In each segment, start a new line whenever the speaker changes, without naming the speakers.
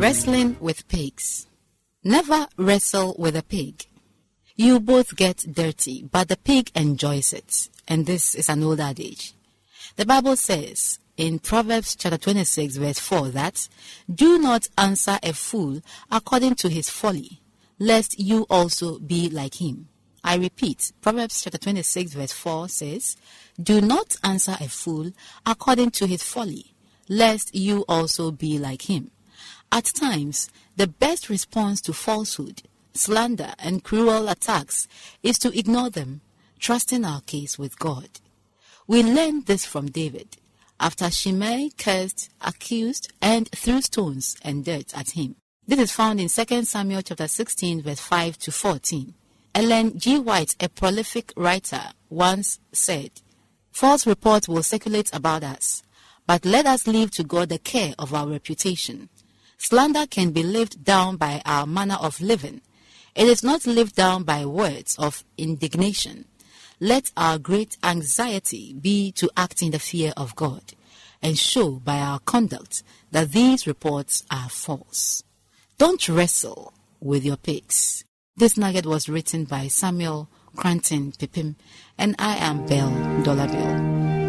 Wrestling with pigs. Never wrestle with a pig. You both get dirty, but the pig enjoys it. And this is an old adage. The Bible says in Proverbs chapter 26 verse 4 that, Do not answer a fool according to his folly, lest you also be like him. I repeat, Proverbs chapter 26 verse 4 says, Do not answer a fool according to his folly, lest you also be like him. At times, the best response to falsehood, slander, and cruel attacks is to ignore them, trusting our case with God. We learn this from David after Shimei cursed, accused, and threw stones and dirt at him. This is found in 2 Samuel chapter 16 verse 5 to 14. Ellen G. White, a prolific writer, once said, False reports will circulate about us, but let us leave to God the care of our reputation. Slander can be lived down by our manner of living. It is not lived down by words of indignation. Let our great anxiety be to act in the fear of God and show by our conduct that these reports are false. Don't wrestle with your pigs. This nugget was written by Samuel Koranteng Pipim, and I am Belle Dollarbill.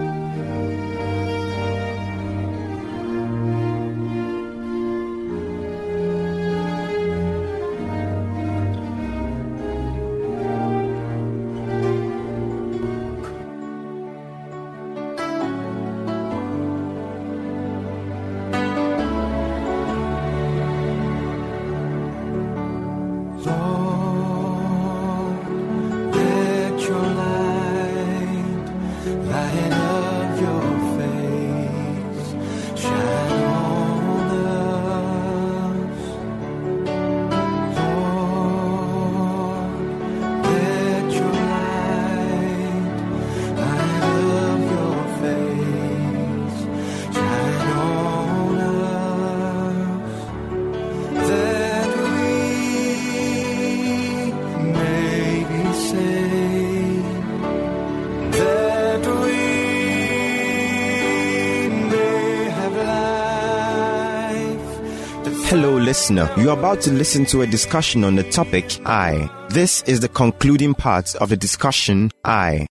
Listener, you are about to listen to a discussion on the topic I. This is the concluding part of the discussion I.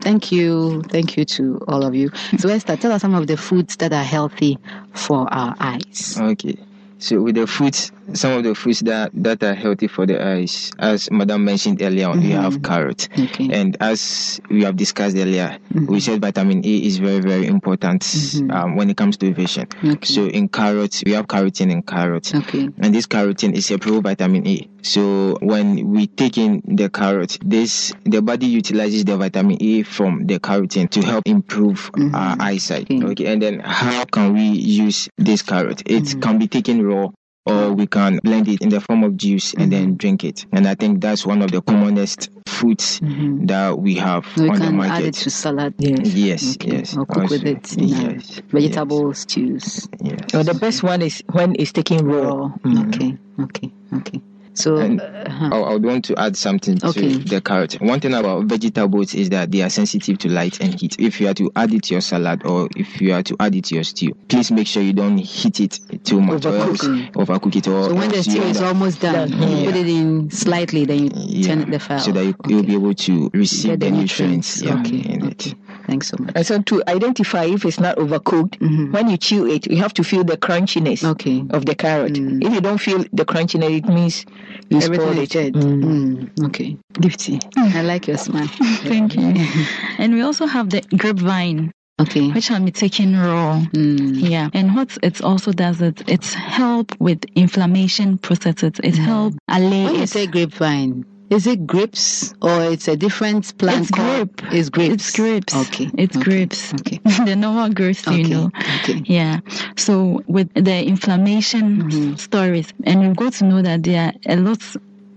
Thank you. Thank you to all of you. So, Esther, tell us some of the foods that are healthy for our eyes.
Okay. So with the fruits, some of the fruits that, that are healthy for the eyes, as Madam mentioned earlier on, we mm-hmm. have carrot.
Okay.
And as we have discussed earlier, we mm-hmm. said vitamin E is very, very important mm-hmm. um, when it comes to vision.
Okay.
So in carrots, we have carotene in carrot.
Okay.
And this carotene is a provitamin E. So when we take in the carrot, this the body utilizes the vitamin E from the carotene to help improve our eyesight.
Okay.
Okay. And then how can we use this carrot? It can be taken raw or we can blend it in the form of juice and then mm-hmm. drink it. And I think that's one of the commonest foods mm-hmm. that we have
We
on the
can
market.
add it to salad.
Yes, yes,
Okay.
yes.
Or cook with it in
yes,
vegetable stews.
Yes.
Well, the best one is when it's taken raw.
Raw. Mm. Okay. Okay. Okay. So,
And
uh,
I I would want to add something
Okay.
to the carrot. One thing about vegetables is that they are sensitive to light and heat. If you are to add it to your salad or if you are to add it to your stew, please make sure you don't heat it too much or else
Overcook
overcook it. Or
so when the stew is almost done,
Done.
you put it in slightly, then you
yeah,
turn it the fire
so that you,
Okay.
be able to receive the,
the
nutrients,
nutrients.
yeah,
Okay.
in
Okay.
it.
Thanks so much.
And so to identify if it's not overcooked,
Mhm.
when you chew it, you have to feel the crunchiness
Okay.
of the carrot.
Mm.
If you don't feel the crunchiness, it means you spoiled
Everything is
it.
dead.
Mm.
Mm. Okay. Gifty. I like your smile.
Thank you. and we also have the grapevine,
Okay.
which can be taking raw.
Mm.
Yeah, and what it also does is it's help with inflammation processes. It help allay
When you
it.
say grapevine, is it grapes or it's a different plant?
It's grape.
It's grapes.
It's grapes.
Okay.
It's
okay.
grapes.
Okay.
the normal grapes,
Okay.
you know.
Okay.
Yeah. So with the inflammation
Mhm.
stories, and you've got to know that there are a lot.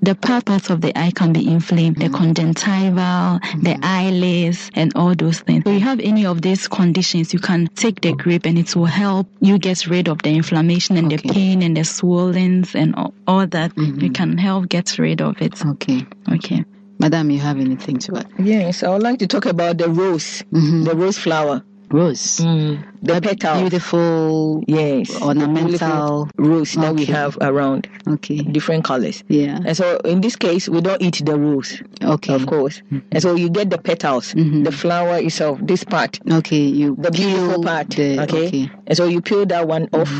The part parts of the eye can be inflamed, the conjunctival, the eyelids, and all those things. So you have any of these conditions, you can take the grape and it will help you get rid of the inflammation and
Okay.
the pain and the swellings and all, all that.
Mhm.
You can help get rid of it.
Okay.
Okay.
Madam, you have anything to add?
Yes, I would like to talk about the rose,
Mhm.
the rose flower,
Rose.
the petal.
Beautiful.
Yes,
Ornamental.
rose that we have around,
Okay.
different colors.
Yeah.
And so in this case, we don't eat the rose,
Okay.
of course. And so you get the petals,
Mhm.
the flower itself, this part,
Okay. You
the beautiful part.
The,
okay?
okay.
And so you peel that one off,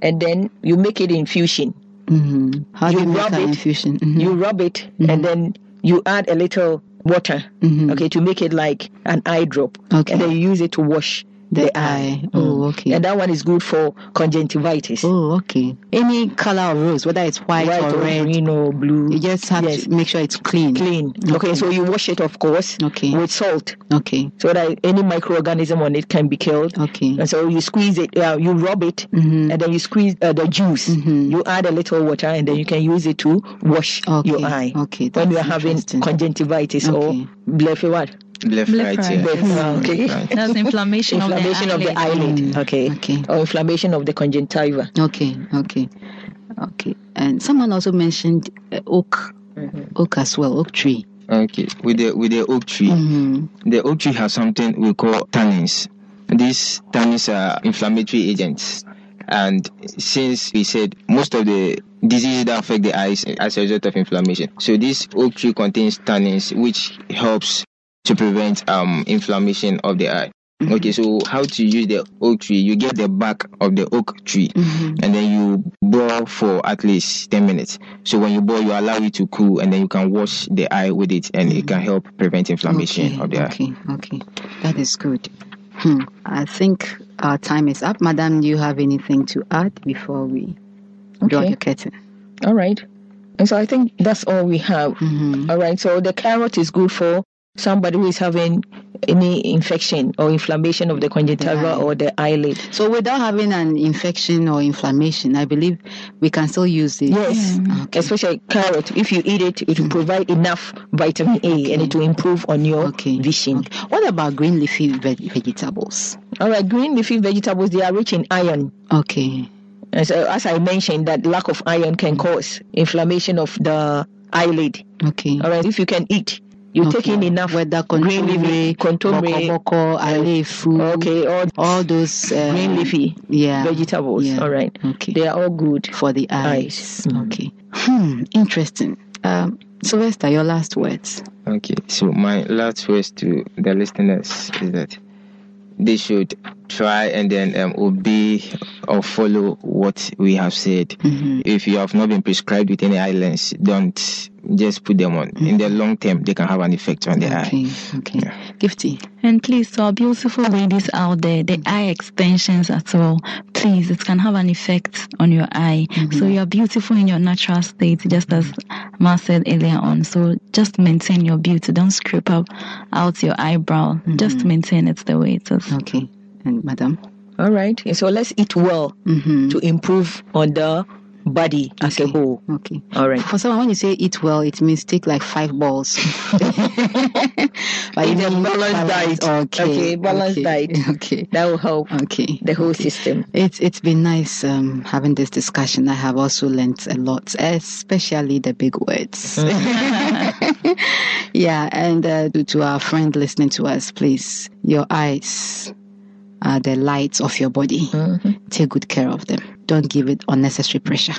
and then you make it infusion.
Mm-hmm. How do
You
you make
rub
an
it,
infusion? Mhm.
You rub it, and then you add a little water,
Mhm.
okay, to make it like an eye drop.
Okay.
And then you use it to wash
The eye. Oh,
Mm.
okay.
And that one is good for conjunctivitis.
Oh, okay. Any color of rose, whether it's white,
White
or
or
red,
green or blue.
you just have
Yes.
to make sure it's clean.
clean. Okay. so you wash it, of course,
Okay.
with salt,
Okay.
so that any microorganism on it can be killed.
Okay.
And so you squeeze it, uh, you rub it,
Mhm.
and then you squeeze uh, the juice.
Mhm.
You add a little water, and then you can use it to wash
Okay.
your eye.
Okay,
When you are having conjunctivitis
Okay.
or blepharitis.
Left, right,
Left,
yeah.
right.
Blepharitis, okay.
Right.
That's inflammation,
Inflammation
of the eyelid.
eyelid. Okay.
Okay.
Or inflammation of the conjunctiva.
Okay. Okay. Okay. And someone also mentioned uh, oak, oak as well, oak tree.
Okay. With the with the oak tree,
Mm-hmm.
the oak tree has something we call tannins. These tannins are inflammatory agents. And since we said most of the diseases that affect the eyes as a result of inflammation, so this oak tree contains tannins, which helps to prevent um inflammation of the eye. Okay, so how to use the oak tree? You get the bark of the oak tree,
Mm-hmm.
and then you boil for at least 10 minutes. So when you boil, you allow it to cool, and then you can wash the eye with it, and it can help prevent inflammation
okay,
of the eye.
okay, okay. That is good. Hmm. I think our time is up. Madam, do you have anything to add before we draw the curtain?
All right. And so I think that's all we have.
Mhm.
All right. So the carrot is good for somebody who is having any infection or inflammation of the conjunctiva or the eyelid.
So without having an infection or inflammation, I believe we can still use it.
Yes.
Okay.
Especially carrot. If you eat it, it will provide enough vitamin A and it will improve on your
Okay.
vision.
Okay. What about green leafy veg- vegetables?
All right. Green leafy vegetables, they are rich in iron.
Okay.
And so, as I mentioned, that lack of iron can cause inflammation of the eyelid.
Okay.
All right. If you can eat You take in enough
whether
green leafy,
kontomire,
kontomire,
boko, alefu,
okay, all
all those uh,
green leafy
yeah,
vegetables.
yeah.
All right.
Okay.
They are all good.
for the eyes.
Eyes. Mhm.
Okay. Hmm. Interesting. Um, Sylvester, your last words.
Okay, so my last words to the listeners is that they should try and then um, obey or follow what we have said.
Mhm.
If you have not been prescribed with any eye lens, don't just put them on. In the long term, they can have an effect on the eye.
Okay. Okay.
Yeah.
Gifty.
And please, to our beautiful ladies out there, the eye extensions as well, please, it can have an effect on your eye. So you are beautiful in your natural state, just as Ma said earlier on. So just maintain your beauty. Don't scrape up out your eyebrow. Just maintain it the way it is.
Okay. And Madam.
All right. So let's eat well
Mm-hmm.
to improve on the body as a whole.
Okay.
All right.
For someone, when you say eat well, it means take like five balls. but
Eat a balanced diet.
Okay.
Okay, balanced
okay,
diet.
Okay.
That will help
Okay.
the whole system.
It's it's been nice um, having this discussion. I have also learnt a lot, especially the big words. yeah, and uh, to our friend listening to us, please, your eyes are the lights of your body. Mm-hmm. Take good care of them. Don't give it unnecessary pressure.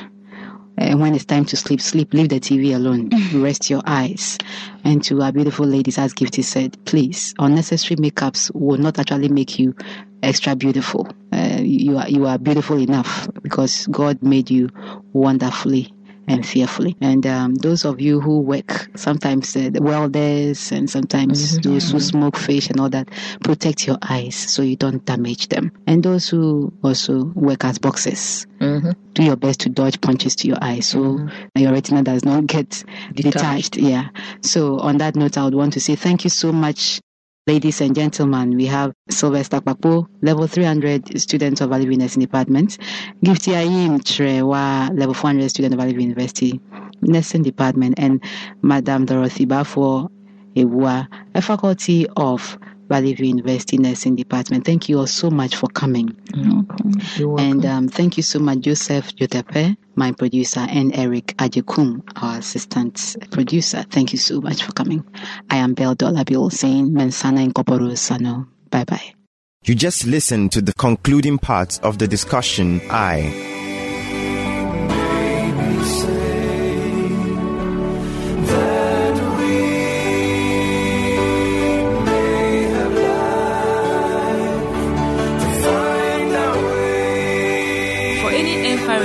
And when it's time to sleep, sleep. Leave the TV alone. Mm. Rest your eyes. And to our beautiful ladies, as Gifty said, please, unnecessary makeups will not actually make you extra beautiful. Uh, you are you are beautiful enough because God made you wonderfully and fearfully. And um, those of you who work, sometimes uh, the welders and sometimes those who smoke fish and all that, protect your eyes so you don't damage them. And those who also work as boxers,
Mm-hmm.
do your best to dodge punches to your eyes so your retina does not get detached. Yeah. So on that note, I would want to say thank you so much. Ladies and gentlemen, we have Sylvester Kpakpo, level 300 student of View Nursing Department. Gifty Ayim Trewa, level 400 student of Valley University Nursing Department, and Madame Dorothy Bafo Ewa, a faculty of Valley View University Nursing Department. Thank you all so much for coming. And um, thank you so much, Joseph Jotepe, my producer, and Eric Ajekum, our assistant producer. Thank you so much for coming. I am Belle Dolabil saying Mens sana in corpore sano. Bye bye.
You just listened to the concluding part of the discussion I.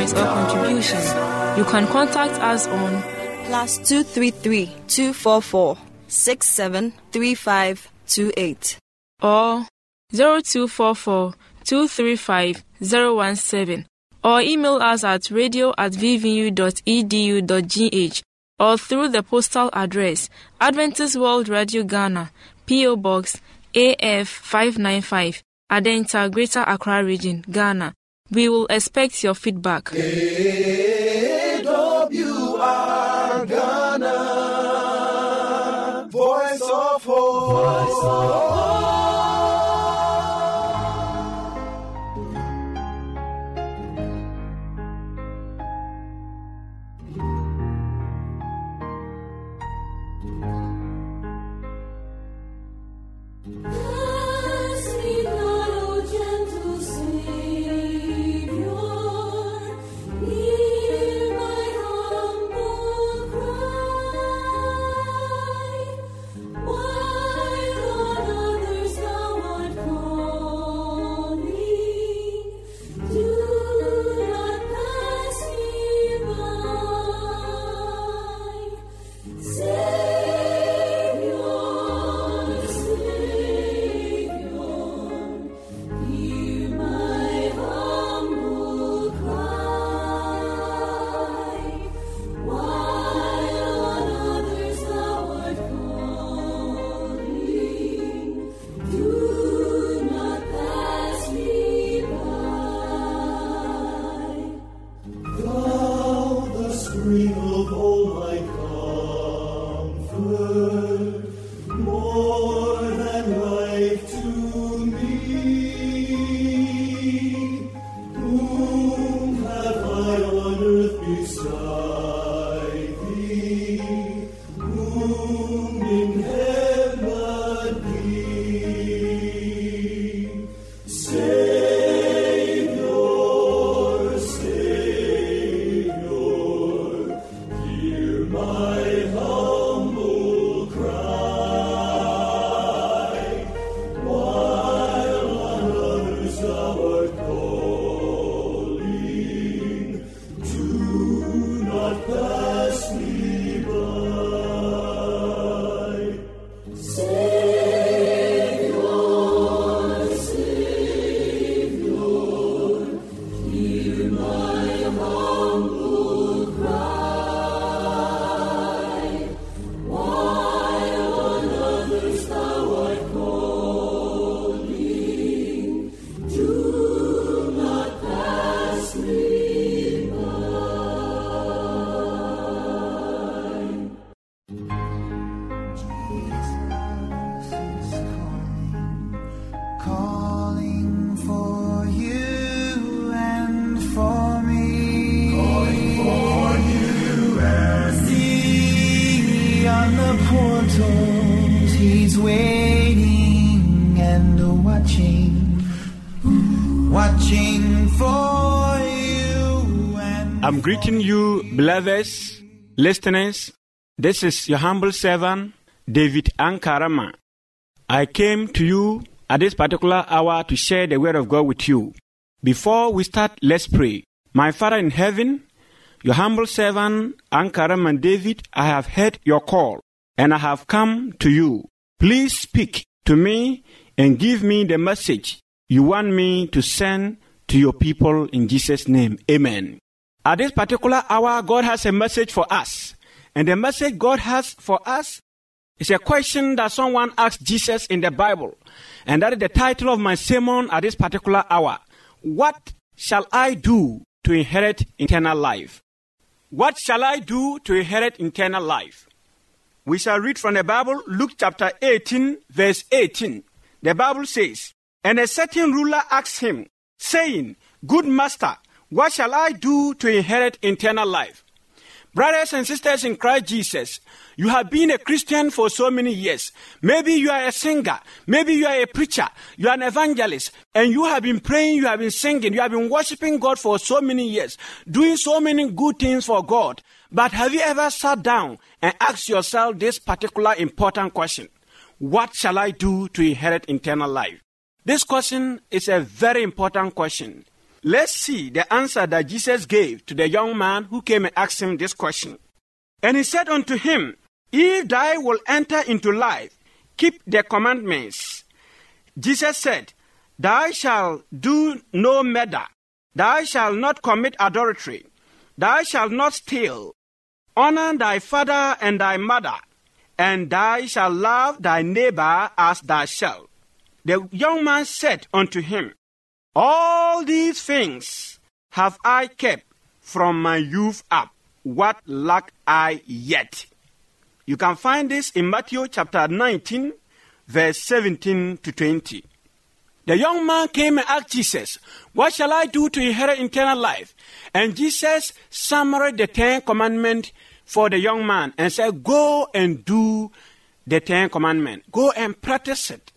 enquiries or contribution, you can contact us on
plus 233 244 673528.
or 0244 235 017 or email us at radio at vvu.edu.gh or through the postal address Adventist World Radio Ghana, P.O. Box AF 595, Adenta, Greater Accra Region, Ghana. We will expect your feedback.
Greeting you, beloveds, listeners. This is your humble servant, David Ankarama. I came to you at this particular hour to share the word of God with you. Before we start, let's pray. My Father in heaven, your humble servant, Ankarama David, I have heard your call and I have come to you. Please speak to me and give me the message you want me to send to your people in Jesus' name. Amen. At this particular hour, God has a message for us. And the message God has for us is a question that someone asked Jesus in the Bible. And that is the title of my sermon at this particular hour. What shall I do to inherit eternal life? What shall I do to inherit eternal life? We shall read from the Bible, Luke chapter 18, verse 18. The Bible says, And a certain ruler asked him, saying, Good master, what shall I do to inherit eternal life? Brothers and sisters in Christ Jesus, you have been a Christian for so many years. Maybe you are a singer. Maybe you are a preacher. You are an evangelist. And you have been praying, you have been singing, you have been worshiping God for so many years, doing so many good things for God. But have you ever sat down and asked yourself this particular important question? What shall I do to inherit eternal life? This question is a very important question. Let's see the answer that Jesus gave to the young man who came and asked him this question. And he said unto him, If thou wilt enter into life, keep the commandments. Jesus said, Thou shalt do no murder, thou shalt not commit adultery, thou shalt not steal, honor thy father and thy mother, and thou shalt love thy neighbor as thyself. The young man said unto him, all these things have I kept from my youth up. What lack I yet? You can find this in Matthew chapter 19, verse 17 to 20. The young man came and asked Jesus, What shall I do to inherit eternal life? And Jesus summarized the Ten Commandments for the young man and said, Go and do the Ten Commandments. Go and practice it.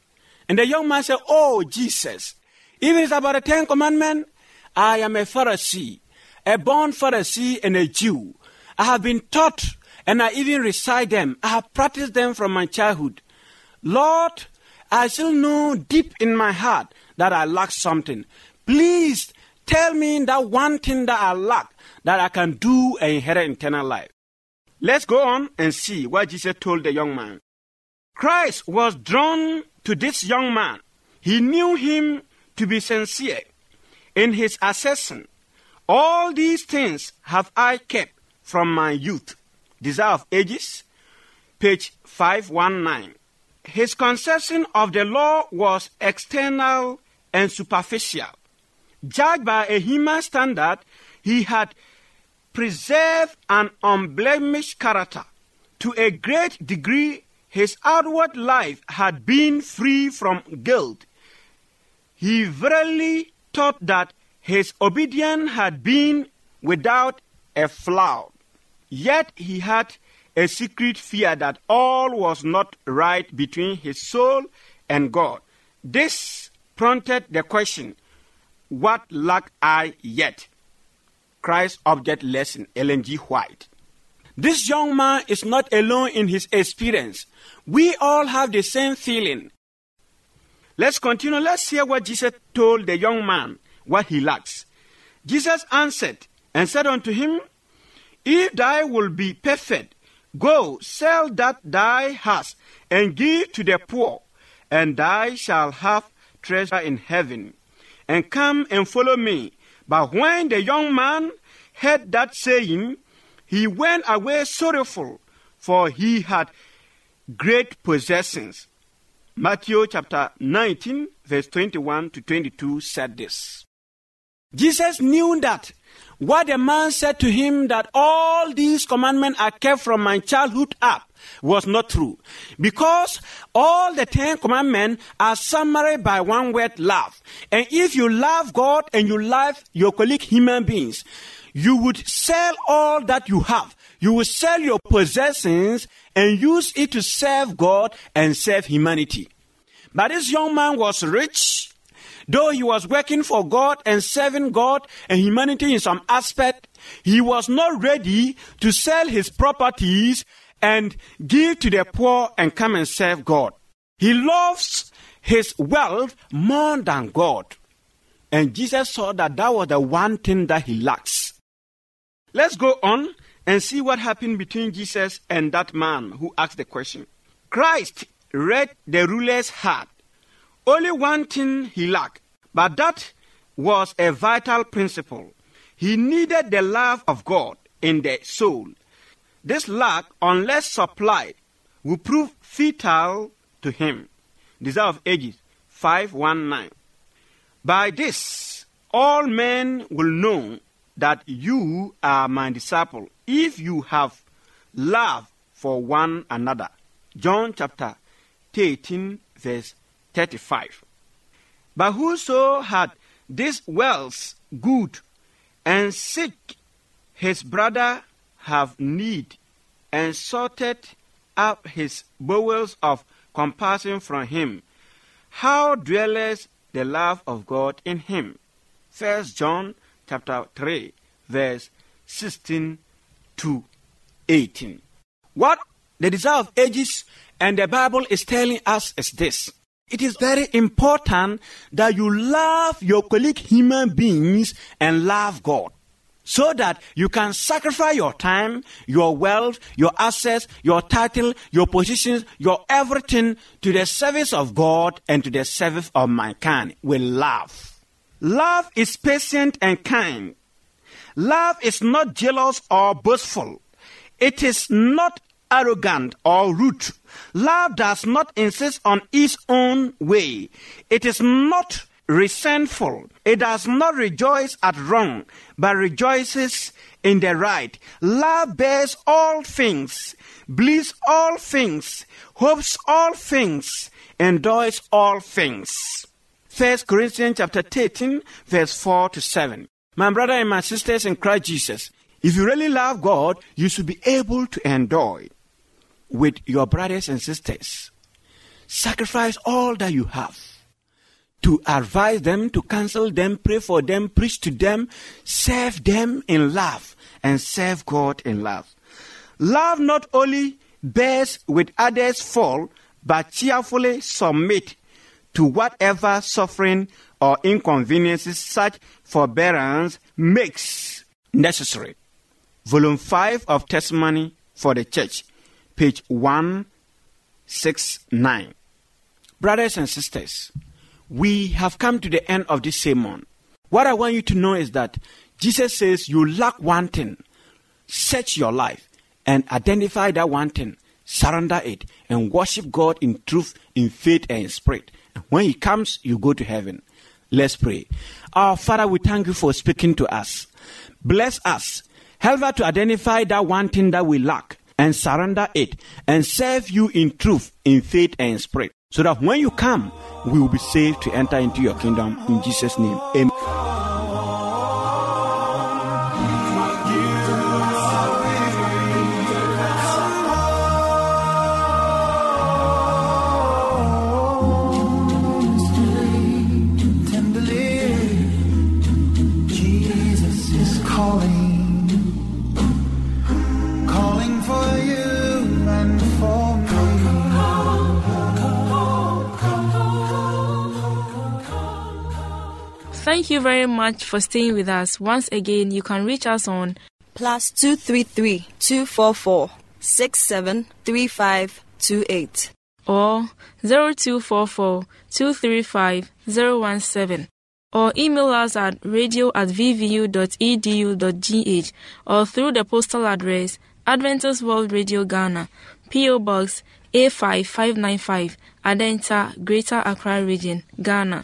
And the young man said, Oh, Jesus, if it is about the Ten Commandments, I am a Pharisee, a born Pharisee and a Jew. I have been taught and I even recite them. I have practiced them from my childhood. Lord, I still know deep in my heart that I lack something. Please tell me that one thing that I lack that I can do and inherit eternal life. Let's go on and see what Jesus told the young man. Christ was drawn to this young man. He knew him to be sincere in his assessment. All these things have I kept from my youth. Desire of Ages, page 519. His conception of the law was external and superficial. Judged by a human standard, he had preserved an unblemished character. To a great degree, his outward life had been free from guilt he verily thought that his obedience had been without a flaw. Yet he had a secret fear that all was not right between his soul and God. This prompted the question, What lack I yet? Christ's object lesson, Ellen G. White. This young man is not alone in his experience. We all have the same feeling. Let's continue. Let's hear what Jesus told the young man, what he lacks. Jesus answered and said unto him, If thou wilt be perfect, go sell that thou hast and give to the poor, and thou shalt have treasure in heaven. And come and follow me. But when the young man heard that saying, he went away sorrowful, for he had great possessions. Matthew chapter 19, verse 21 to 22 said this. Jesus knew that what the man said to him that all these commandments are kept from my childhood up was not true. Because all the Ten Commandments are summarized by one word love. And if you love God and you love your colleague human beings, you would sell all that you have. You would sell your possessions and use it to serve God and serve humanity. But this young man was rich, though he was working for God and serving God and humanity in some aspect. He was not ready to sell his properties and give to the poor and come and serve God. He loves his wealth more than God. And Jesus saw that that was the one thing that he lacks. Let's go on and see what happened between Jesus and that man who asked the question. Christ read the ruler's heart. Only one thing he lacked, but that was a vital principle. He needed the love of God in the soul. This lack, unless supplied, will prove fatal to him. Desire of Ages 519. By this, all men will know that you are my disciple if you have love for one another. John chapter 13, verse 35. But whoso had this wealth good and sick his brother have need and sorted up his bowels of compassion from him, how dwelleth the love of God in him? First John chapter 3, verse 16 to 18. What the desire of ages and the Bible is telling us is this. It is very important that you love your colleague human beings and love God. So that you can sacrifice your time, your wealth, your assets, your title, your positions, your everything to the service of God and to the service of mankind with love. Love is patient and kind. Love is not jealous or boastful. It is not arrogant or rude. Love does not insist on its own way. It is not resentful. It does not rejoice at wrong, but rejoices in the right. Love bears all things, believes all things, hopes all things, endures all things. First Corinthians chapter 13, verse 4 to 7. My brother and my sisters in Christ Jesus, if you really love God, you should be able to enjoy with your brothers and sisters. Sacrifice all that you have to advise them, to counsel them, pray for them, preach to them, serve them in love, and serve God in love. Love not only bears with others' fault, but cheerfully submit to whatever suffering or inconveniences such forbearance makes necessary. Volume 5 of Testimony for the Church, page 169. Brothers and sisters, we have come to the end of this sermon. What I want you to know is that Jesus says you lack one thing. Search your life and identify that one thing. Surrender it and worship God in truth, in faith, and in spirit. When He comes, you go to heaven. Let's pray. Our Father, we thank you for speaking to us. Bless us. Help us to identify that one thing that we lack and surrender it and serve you in truth, in faith, and in spirit. So that when you come, we will be saved to enter into your kingdom in Jesus' name. Amen.
Thank you very much for staying with us. Once again, you can reach us on
plus two three three two four four six seven three five two eight.
or 0244 235 017 or email us at radio at vvu.edu.gh or through the postal address Adventist World Radio Ghana, P.O. Box A5595, Adenta, Greater Accra Region, Ghana.